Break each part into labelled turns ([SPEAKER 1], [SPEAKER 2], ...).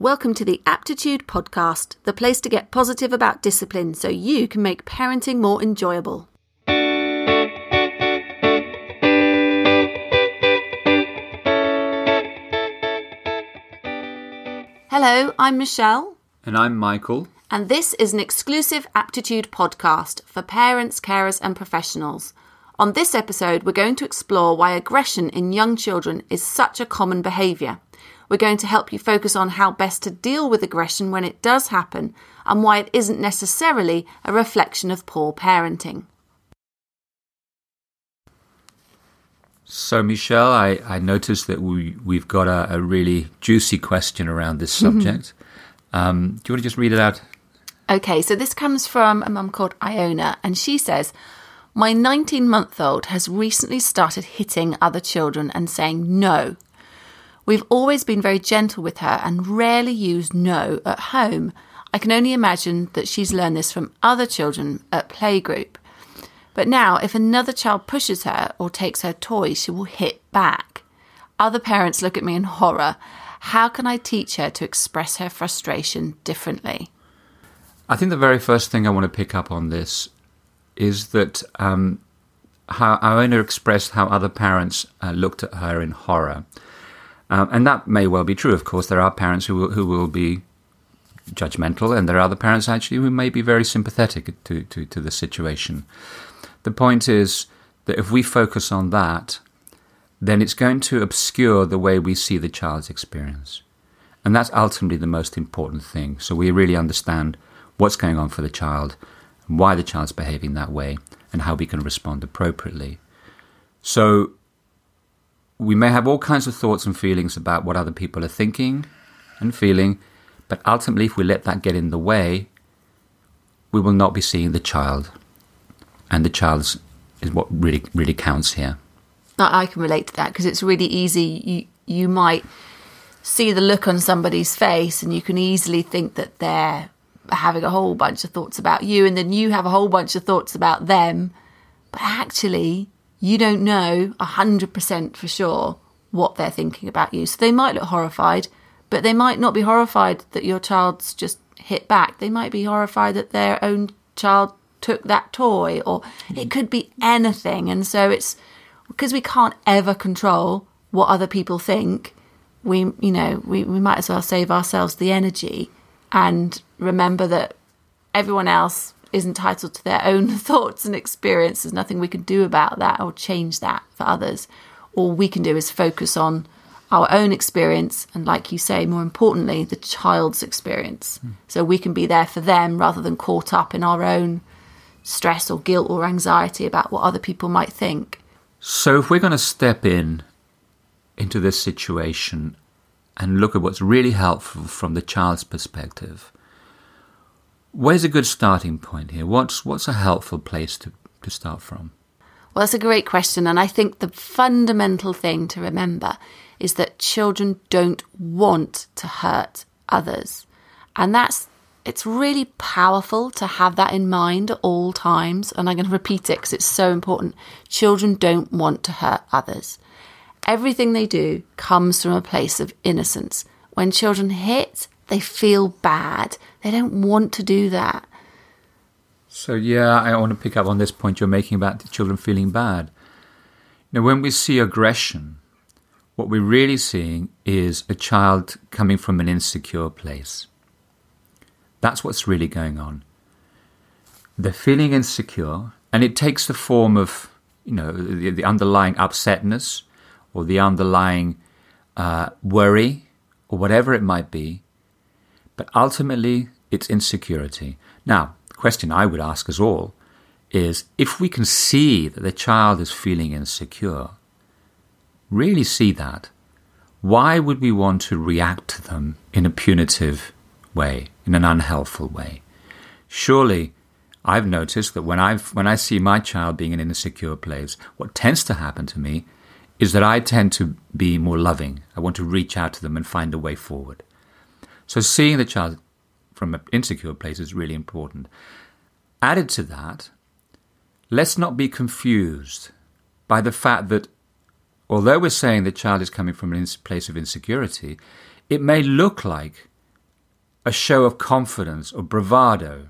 [SPEAKER 1] Welcome to the Aptitude Podcast, the place to get positive about discipline so you can make parenting more enjoyable. Hello, I'm Michelle,
[SPEAKER 2] And I'm Michael.
[SPEAKER 1] and this is an exclusive Aptitude podcast for parents, carers, and professionals. On this episode, we're going to explore why aggression in young children is such a common behaviour. We're going to help you focus on how best to deal with aggression when it does happen and why it isn't necessarily a reflection of poor parenting.
[SPEAKER 2] So, Michelle, I, I noticed that we, we've got a, a really juicy question around this subject. Um, do you want to just read it out?
[SPEAKER 1] Okay, so this comes from a mum called Iona, and she says, My 19 month old has recently started hitting other children and saying no. We've always been very gentle with her and rarely use no at home. I can only imagine that she's learned this from other children at playgroup. But now, if another child pushes her or takes her toy, she will hit back. Other parents look at me in horror. How can I teach her to express her frustration differently?
[SPEAKER 2] I think the very first thing I want to pick up on this is that um, how Iona expressed how other parents uh, looked at her in horror. Um, and that may well be true, of course. There are parents who will, who will be judgmental, and there are other parents actually who may be very sympathetic to, to, to the situation. The point is that if we focus on that, then it's going to obscure the way we see the child's experience. And that's ultimately the most important thing. So we really understand what's going on for the child, why the child's behaving that way, and how we can respond appropriately. So we may have all kinds of thoughts and feelings about what other people are thinking and feeling, but ultimately, if we let that get in the way, we will not be seeing the child. And the child is what really, really counts here.
[SPEAKER 1] I can relate to that because it's really easy. You you might see the look on somebody's face, and you can easily think that they're having a whole bunch of thoughts about you, and then you have a whole bunch of thoughts about them. But actually, you don't know a hundred percent for sure what they're thinking about you. So they might look horrified, but they might not be horrified that your child's just hit back. They might be horrified that their own child took that toy, or it could be anything. And so it's because we can't ever control what other people think. We, you know, we, we might as well save ourselves the energy and remember that everyone else is entitled to their own thoughts and experience. There's nothing we can do about that or change that for others. All we can do is focus on our own experience and, like you say, more importantly, the child's experience. Hmm. So we can be there for them rather than caught up in our own stress or guilt or anxiety about what other people might think.
[SPEAKER 2] So, if we're going to step in into this situation and look at what's really helpful from the child's perspective, where's a good starting point here? What's what's a helpful place to, to start from?
[SPEAKER 1] Well, that's a great question. And I think the fundamental thing to remember is that children don't want to hurt others. And that's, it's really powerful to have that in mind at all times. And I'm going to repeat it because it's so important. Children don't want to hurt others. Everything they do comes from a place of innocence. When children hit, they feel bad. They don't want to do that.
[SPEAKER 2] So, yeah, I want to pick up on this point you're making about the children feeling bad. Now, when we see aggression, what we're really seeing is a child coming from an insecure place. That's what's really going on. They're feeling insecure, and it takes the form of, you know, the, the underlying upsetness or the underlying uh, worry or whatever it might be. But ultimately, it's insecurity. Now, the question I would ask us all is if we can see that the child is feeling insecure, really see that, why would we want to react to them in a punitive way, in an unhelpful way? Surely, I've noticed that when, i when I see my child being in an insecure place, what tends to happen to me is that I tend to be more loving. I want to reach out to them and find a way forward. So, seeing the child from an insecure place is really important. Added to that, let's not be confused by the fact that although we're saying the child is coming from a place of insecurity, it may look like a show of confidence or bravado.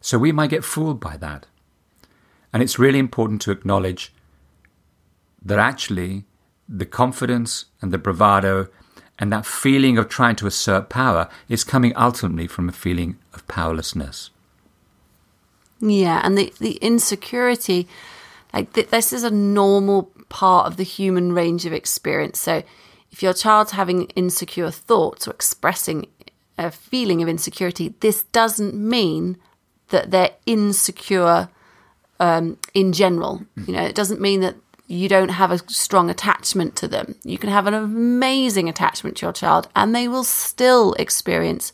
[SPEAKER 2] So we might get fooled by that. And it's really important to acknowledge that actually the confidence and the bravado and that feeling of trying to assert power is coming ultimately from a feeling of powerlessness.
[SPEAKER 1] Yeah, and the, the insecurity, like th- this is a normal part of the human range of experience. So if your child's having insecure thoughts or expressing a feeling of insecurity, this doesn't mean that they're insecure um, in general. You know, it doesn't mean that you don't have a strong attachment to them. You can have an amazing attachment to your child and they will still experience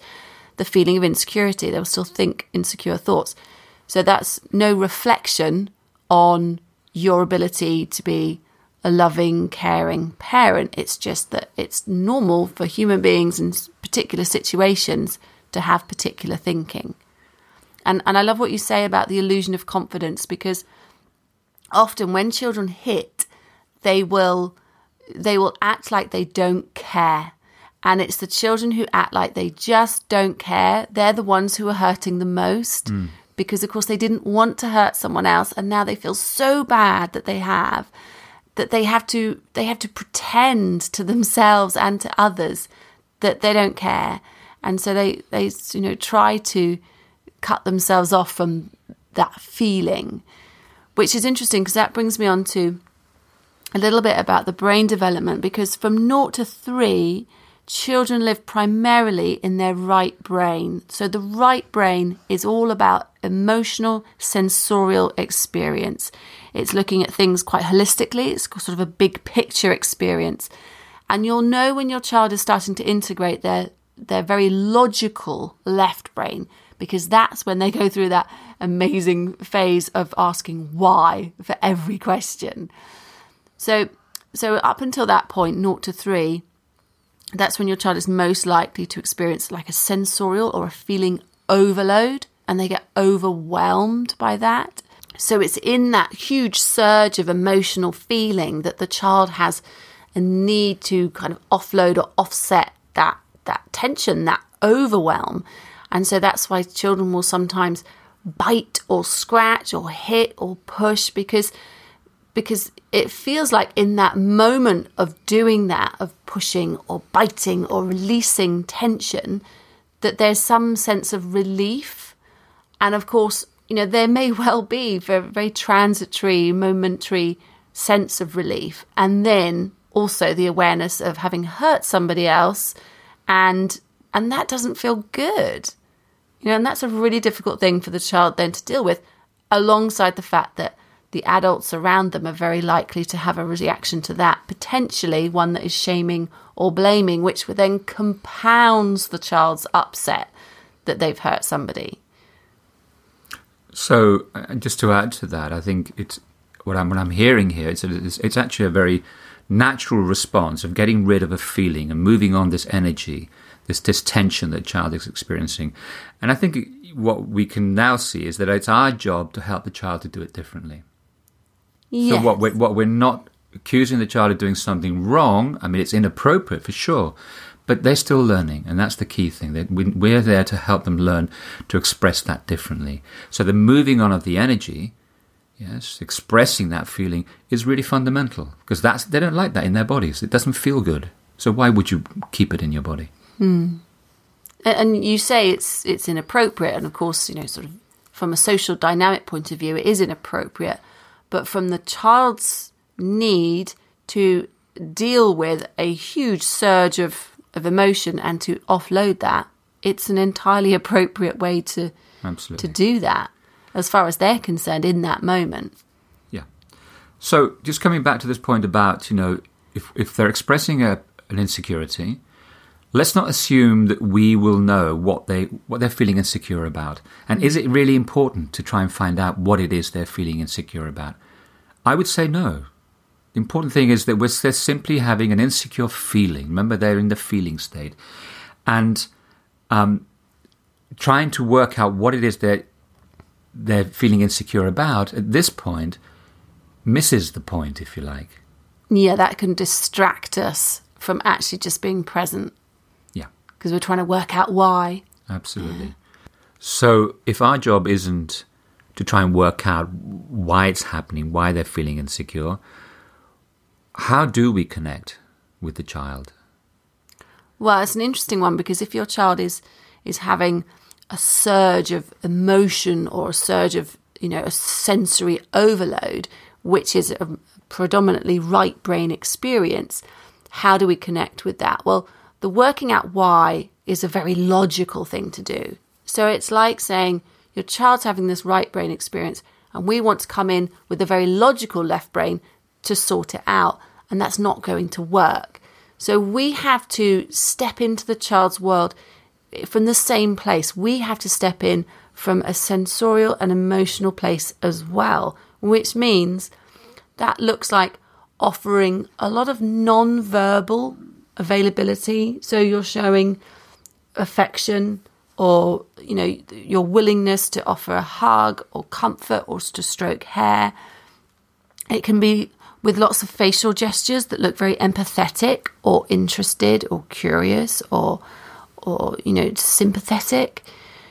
[SPEAKER 1] the feeling of insecurity. They'll still think insecure thoughts. So that's no reflection on your ability to be a loving, caring parent. It's just that it's normal for human beings in particular situations to have particular thinking. And and I love what you say about the illusion of confidence because often when children hit, they will they will act like they don't care. And it's the children who act like they just don't care. They're the ones who are hurting the most mm. because, of course, they didn't want to hurt someone else, and now they feel so bad that they have that they have to they have to pretend to themselves and to others that they don't care, and so they they you know try to cut themselves off from that feeling which is interesting because that brings me on to a little bit about the brain development because from naught to three, children live primarily in their right brain. So the right brain is all about emotional, sensorial experience. It's looking at things quite holistically, it's sort of a big picture experience. And you'll know when your child is starting to integrate their, their very logical left brain because that's when they go through that amazing phase of asking why for every question. So, so up until that point, naught to three, that's when your child is most likely to experience like a sensorial or a feeling overload, and they get overwhelmed by that. So it's in that huge surge of emotional feeling that the child has a need to kind of offload or offset that that tension, that overwhelm. And so that's why children will sometimes bite or scratch or hit or push because because it feels like in that moment of doing that of pushing or biting or releasing tension that there's some sense of relief. And of course you know there may well be a very transitory momentary sense of relief. And then also the awareness of having hurt somebody else and and that doesn't feel good you know, and that's a really difficult thing for the child then to deal with, alongside the fact that the adults around them are very likely to have a reaction to that, potentially one that is shaming or blaming, which then compounds the child's upset that they've hurt somebody.
[SPEAKER 2] So, uh, just to add to that, I think it's what I'm what I'm hearing here. It's, it's it's actually a very natural response of getting rid of a feeling and moving on this energy this this tension that child is experiencing. And I think what we can now see is that it's our job to help the child to do it differently.
[SPEAKER 1] Yes.
[SPEAKER 2] So what we're, what we're not accusing the child of doing something wrong. I mean, it's inappropriate for sure, but they're still learning, and that's the key thing. That we're there to help them learn to express that differently. So the moving on of the energy, yes, expressing that feeling is really fundamental because that's they don't like that in their bodies. It doesn't feel good. So why would you keep it in your body?
[SPEAKER 1] Hmm. And you say it's it's inappropriate, and of course, you know, sort of from a social dynamic point of view, it is inappropriate. But from the child's need to deal with a huge surge of, of emotion and to offload that, it's an entirely appropriate way to
[SPEAKER 2] Absolutely.
[SPEAKER 1] to do that, as far as they're concerned in that moment.
[SPEAKER 2] Yeah. So just coming back to this point about you know if if they're expressing a, an insecurity let's not assume that we will know what they what they're feeling insecure about. And is it really important to try and find out what it is they're feeling insecure about? I would say no. The important thing is that we're they're simply having an insecure feeling. Remember, they're in the feeling state, and um, trying to work out what it is that they're feeling insecure about at this point misses the point, if you like.
[SPEAKER 1] Yeah, that can distract us from actually just being present because we're trying to work out why.
[SPEAKER 2] Absolutely. So, if our job isn't to try and work out why it's happening, why they're feeling insecure, how do we connect with the child?
[SPEAKER 1] Well, it's an interesting one because if your child is is having a surge of emotion or a surge of you know a sensory overload, which is a predominantly right brain experience, how do we connect with that? Well, the working out why is a very logical thing to do. So it's like saying your child's having this right brain experience, and we want to come in with a very logical left brain to sort it out, and that's not going to work. So we have to step into the child's world from the same place. We have to step in from a sensorial and emotional place as well, which means that looks like offering a lot of non verbal availability. So you're showing affection or, you know, your willingness to offer a hug or comfort or to stroke hair. It can be with lots of facial gestures that look very empathetic or interested or curious or or you know sympathetic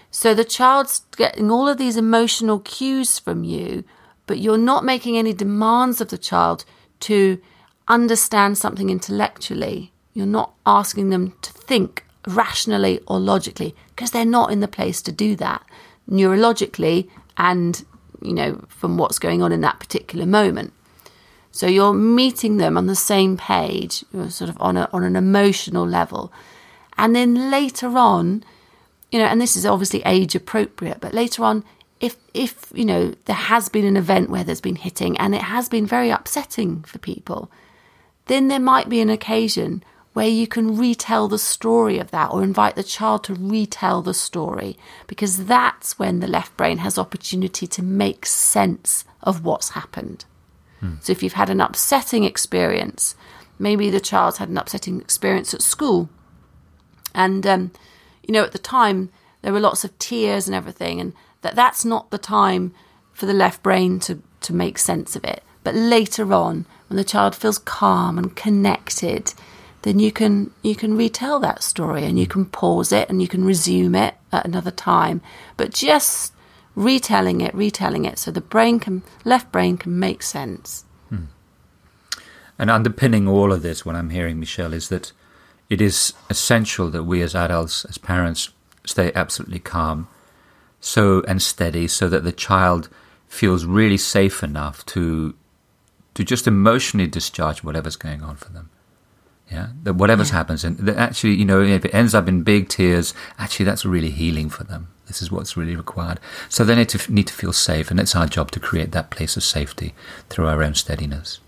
[SPEAKER 1] so the child's getting all of these emotional cues from you but you're not making any demands of the child to understand something intellectually you're not asking them to think rationally or logically because they're not in the place to do that neurologically and you know from what's going on in that particular moment so you're meeting them on the same page, you're sort of on a, on an emotional level. And then later on, you know, and this is obviously age appropriate, but later on, if if you know there has been an event where there's been hitting and it has been very upsetting for people, then there might be an occasion where you can retell the story of that or invite the child to retell the story because that's when the left brain has opportunity to make sense of what's happened. Hmm. So if you've had an upsetting experience, maybe the child's had an upsetting experience at school, and um, you know at the time there were lots of tears and everything, and that that's not the time for the left brain to to make sense of it. But later on, when the child feels calm and connected, then you can you can retell that story and you can pause it and you can resume it at another time. But just retelling it, retelling it, so the brain can, left brain can make sense. Hmm.
[SPEAKER 2] And underpinning all of this, what I'm hearing, Michelle, is that it is essential that we as adults, as parents, stay absolutely calm, so and steady, so that the child feels really safe enough to to just emotionally discharge whatever's going on for them. Yeah, that whatever's yeah. happens, and that actually, you know, if it ends up in big tears, actually, that's really healing for them. This is what's really required. So they need to need to feel safe, and it's our job to create that place of safety through our own steadiness.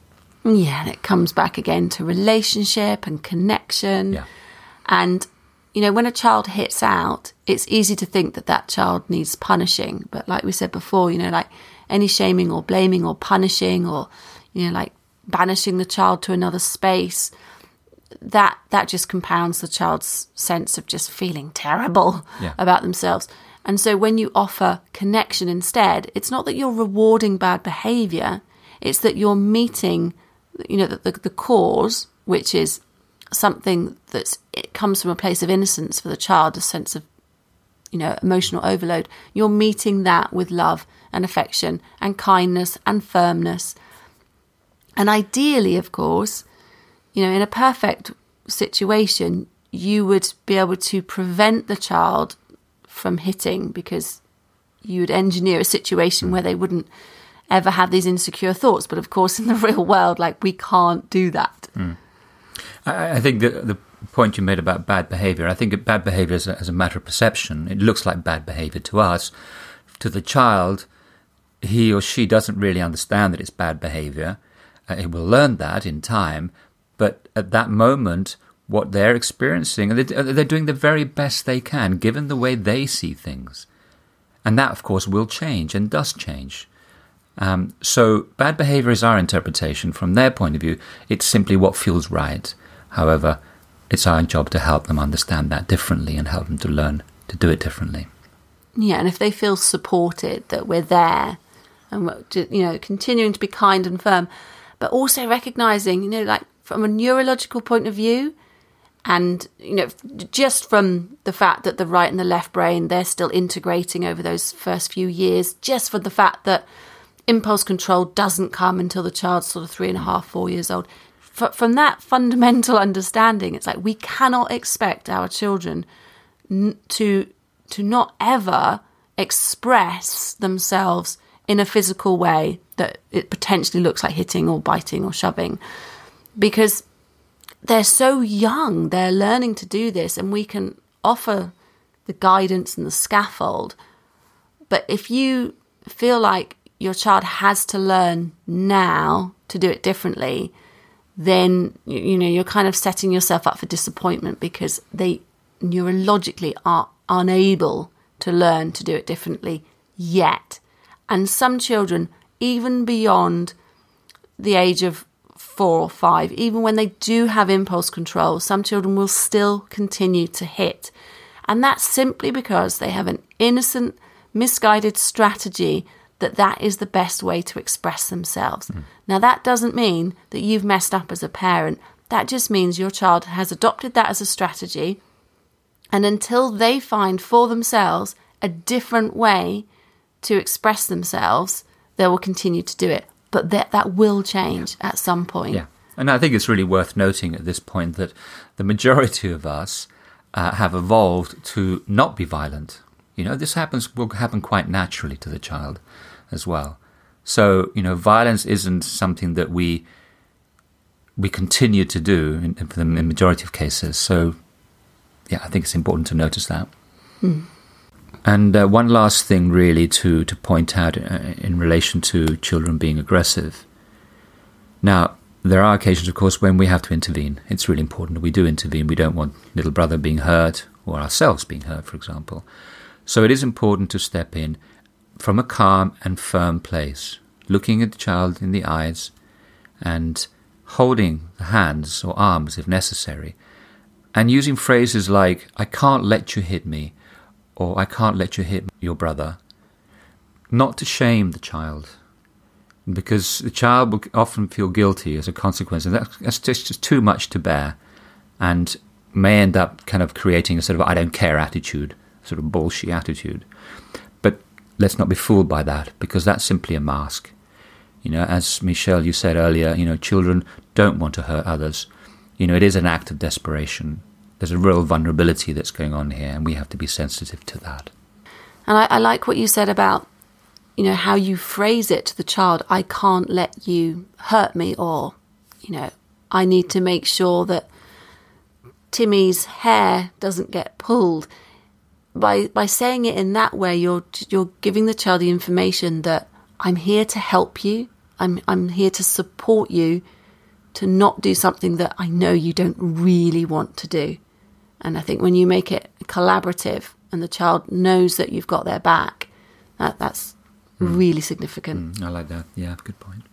[SPEAKER 1] Yeah, and it comes back again to relationship and connection.
[SPEAKER 2] Yeah.
[SPEAKER 1] And you know, when a child hits out, it's easy to think that that child needs punishing. But like we said before, you know, like any shaming or blaming or punishing or you know, like banishing the child to another space that that just compounds the child's sense of just feeling terrible
[SPEAKER 2] yeah.
[SPEAKER 1] about themselves. And so when you offer connection instead, it's not that you're rewarding bad behavior, it's that you're meeting, you know, the, the, the cause, which is something that's, it comes from a place of innocence for the child, a sense of, you know, emotional overload. You're meeting that with love and affection and kindness and firmness. And ideally, of course, you know, in a perfect situation, you would be able to prevent the child from hitting because you would engineer a situation where they wouldn't ever have these insecure thoughts. But of course, in the real world, like we can't do that.
[SPEAKER 2] Mm. I, I, think the, the point you made about bad behavior, I think bad behavior is a, as a matter of perception. It looks like bad behavior to us. To the child, he or she doesn't really understand that it's bad behavior. Uh, he will learn that in time. But at that moment, what they're experiencing, they're doing the very best they can given the way they see things. And that, of course, will change and does change. Um, so, bad behavior is our interpretation. From their point of view, it's simply what feels right. However, it's our job to help them understand that differently and help them to learn to do it differently.
[SPEAKER 1] Yeah, and if they feel supported, that we're there and, you know, continuing to be kind and firm, but also recognizing, you know, like from a neurological point of view, And, you know, just from the fact that the right and the left brain, they're still integrating over those first few years, just for the fact that impulse control doesn't come until the child's sort of three and a half, four years old. From that fundamental understanding, it's like we cannot expect our children to to not ever express themselves in a physical way that it potentially looks like hitting or biting or shoving because they're so young, they're learning to do this, and we can offer the guidance and the scaffold. But if you feel like your child has to learn now to do it differently, then you know you're kind of setting yourself up for disappointment because they neurologically are unable to learn to do it differently yet. And some children, even beyond the age of four or five, even when they do have impulse control, some children will still continue to hit. And that's simply because they have an innocent, misguided strategy that that is the best way to express themselves. Mm. Now, that doesn't mean that you've messed up as a parent. That just means your child has adopted that as a strategy. And until they find for themselves a different way to express themselves, they will continue to do it. But that, that will change at some point.
[SPEAKER 2] Yeah. And I think it's really worth noting at this point that the majority of us uh, have evolved to not be violent. You know, this happens will happen quite naturally to the child as well. So, you know, violence isn't something that we we continue to do in, in the majority of cases. So, yeah, I think it's important to notice that. Mm. And uh, one last thing, really, to, to point out uh, in relation to children being aggressive. Now, there are occasions, of course, when we have to intervene. It's really important that we do intervene. We don't want little brother being hurt or ourselves being hurt, for example. So it is important to step in from a calm and firm place, looking at the child in the eyes and holding the hands or arms if necessary, and using phrases like, I can't let you hit me or I can't let you hit your brother. Not to shame the child, because the child will often feel guilty as a consequence, and that's just, just too much to bear, and may end up kind of creating a sort of I don't care attitude, sort of bullshit attitude. But let's not be fooled by that, because that's simply a mask. You know, as Michelle, you said earlier, you know, children don't want to hurt others. You know, it is an act of desperation there's a real vulnerability that's going on here, and we have to be sensitive to that.
[SPEAKER 1] And I, I like what you said about, you know, how you phrase it to the child. I can't let you hurt me, or, you know, I need to make sure that Timmy's hair doesn't get pulled. By by saying it in that way, you're you're giving the child the information that I'm here to help you. I'm I'm here to support you to not do something that I know you don't really want to do. And I think when you make it collaborative and the child knows that you've got their back, that, that's mm. really significant.
[SPEAKER 2] Mm, I like that. Yeah, good point.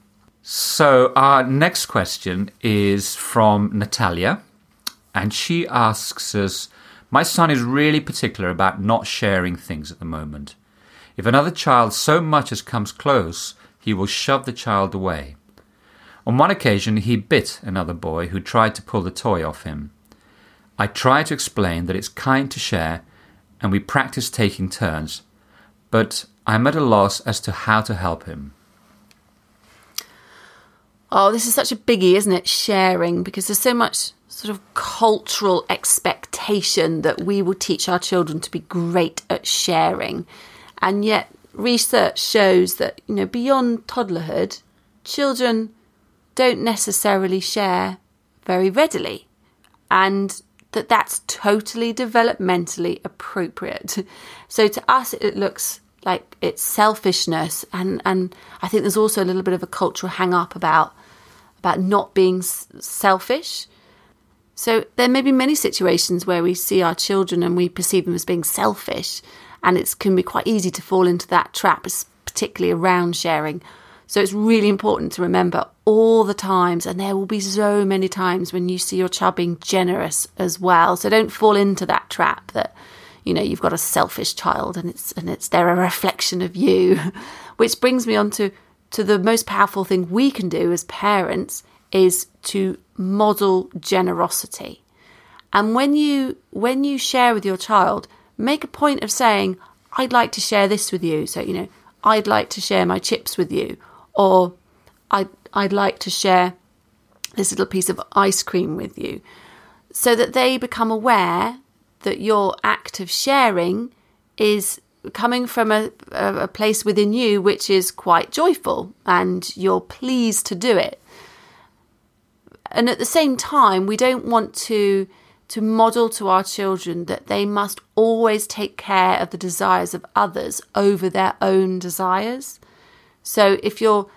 [SPEAKER 2] So, our next question is from Natalia, and she asks us My son is really particular about not sharing things at the moment. If another child so much as comes close, he will shove the child away. On one occasion, he bit another boy who tried to pull the toy off him. I try to explain that it's kind to share and we practice taking turns, but I'm at a loss as to how to help him.
[SPEAKER 1] Oh, this is such a biggie, isn't it? Sharing, because there's so much sort of cultural expectation that we will teach our children to be great at sharing. And yet, research shows that, you know, beyond toddlerhood, children don't necessarily share very readily. And that that's totally developmentally appropriate. So to us, it looks like it's selfishness, and and I think there's also a little bit of a cultural hang up about about not being selfish. So there may be many situations where we see our children and we perceive them as being selfish, and it can be quite easy to fall into that trap, particularly around sharing. So it's really important to remember all the times, and there will be so many times when you see your child being generous as well. So don't fall into that trap that you know you've got a selfish child and it's and it's they're a reflection of you. Which brings me on to to the most powerful thing we can do as parents is to model generosity. And when you when you share with your child, make a point of saying, "I'd like to share this with you." So you know, I'd like to share my chips with you, or I'd I'd like to share this little piece of ice cream with you, so that they become aware that your act of sharing is coming from a, a, place within you which is quite joyful and you're pleased to do it. And at the same time, we don't want to to model to our children that they must always take care of the desires of others over their own desires. So if you're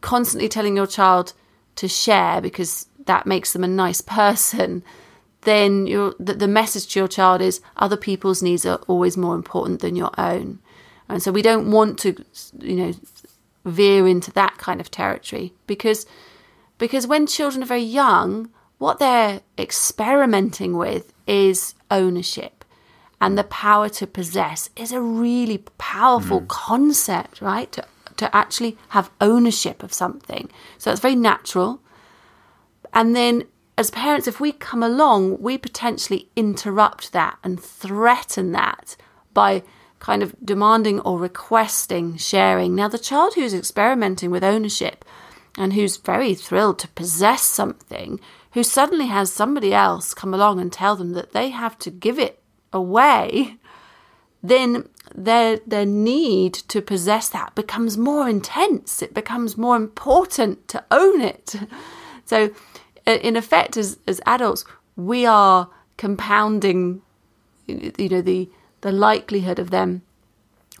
[SPEAKER 1] constantly telling your child to share because that makes them a nice person, then the, the message to your child is other people's needs are always more important than your own. And so we don't want to, you know, veer into that kind of territory because because when children are very young, what they're experimenting with is ownership. And the power to possess is a really powerful mm. concept, right? To, to actually have ownership of something. So that's very natural. And then as parents, if we come along, we potentially interrupt that and threaten that by kind of demanding or requesting sharing. Now, the child who's experimenting with ownership and who's very thrilled to possess something, who suddenly has somebody else come along and tell them that they have to give it away, then their their need to possess that becomes more intense. It becomes more important to own it. So in effect, as, as adults, we are compounding, you know, the the likelihood of them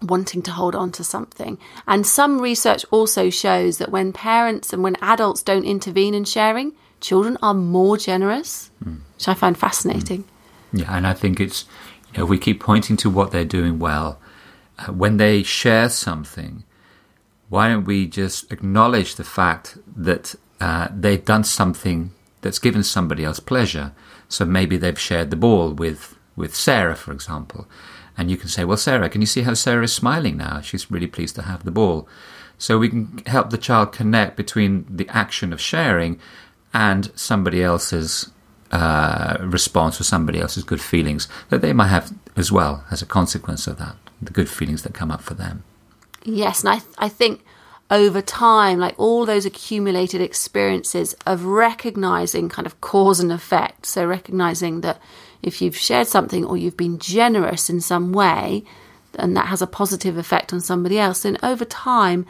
[SPEAKER 1] wanting to hold on to something. And some research also shows that when parents and when adults don't intervene in sharing, children are more generous, mm. which I find fascinating.
[SPEAKER 2] Mm. Yeah, and I think it's, you know, we keep pointing to what they're doing well. When they share something, why don't we just acknowledge the fact that uh, they've done something that's given somebody else pleasure. So maybe they've shared the ball with, with Sarah, for example. And you can say, Well, Sarah, can you see how Sarah is smiling now? She's really pleased to have the ball. So we can help the child connect between the action of sharing and somebody else's uh, response or somebody else's good feelings that they might have as well as a consequence of that, the good feelings that come up for them.
[SPEAKER 1] Yes, and I, th- I think over time, like all those accumulated experiences of recognizing kind of cause and effect. So, recognizing that if you've shared something or you've been generous in some way, and that has a positive effect on somebody else, then over time,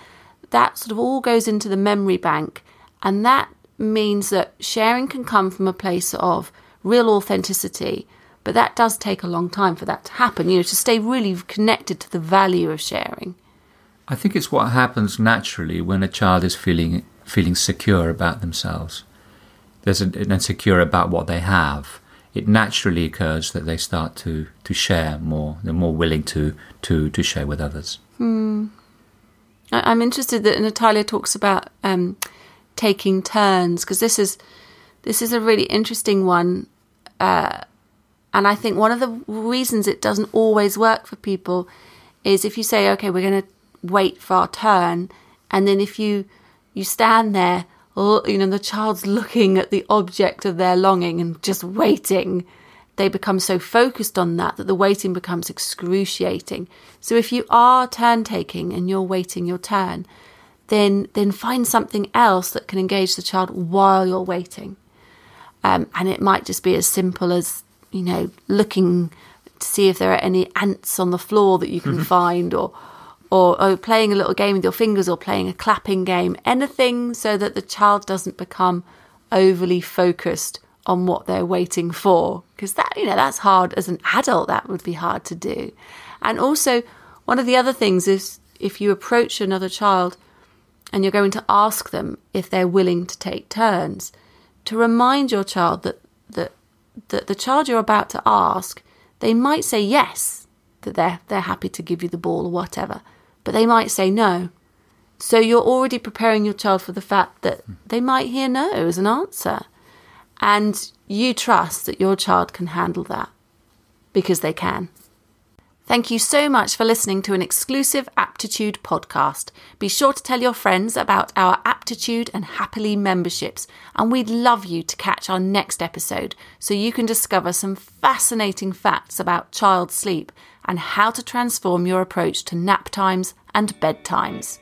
[SPEAKER 1] that sort of all goes into the memory bank. And that means that sharing can come from a place of real authenticity. But that does take a long time for that to happen, you know, to stay really connected to the value of sharing.
[SPEAKER 2] I think it's what happens naturally when a child is feeling feeling secure about themselves. There's an insecure about what they have. It naturally occurs that they start to, to share more. They're more willing to to, to share with others.
[SPEAKER 1] Hmm. I'm interested that Natalia talks about um, taking turns because this is this is a really interesting one, uh, and I think one of the reasons it doesn't always work for people is if you say, "Okay, we're going to wait for our turn. And then if you you stand there, you know, the child's looking at the object of their longing and just waiting, they become so focused on that that the waiting becomes excruciating. So if you are turn taking and you're waiting your turn, then then find something else that can engage the child while you're waiting. Um, and it might just be as simple as you know looking to see if there are any ants on the floor that you can find, or or, or playing a little game with your fingers or playing a clapping game, anything so that the child doesn't become overly focused on what they're waiting for. Because that, you know, that's hard as an adult, that would be hard to do. And also, one of the other things is if you approach another child and you're going to ask them if they're willing to take turns, to remind your child that, that, that the child you're about to ask, they might say yes, that they're, they're happy to give you the ball or whatever but they might say no. So you're already preparing your child for the fact that hmm. they might hear no as an answer. And you trust that your child can handle that because they can. Thank you so much for listening to an exclusive Aptitude podcast. Be sure to tell your friends about our Aptitude and Happily memberships, and we'd love you to catch our next episode so you can discover some fascinating facts about child sleep and how to transform your approach to nap times and bedtimes.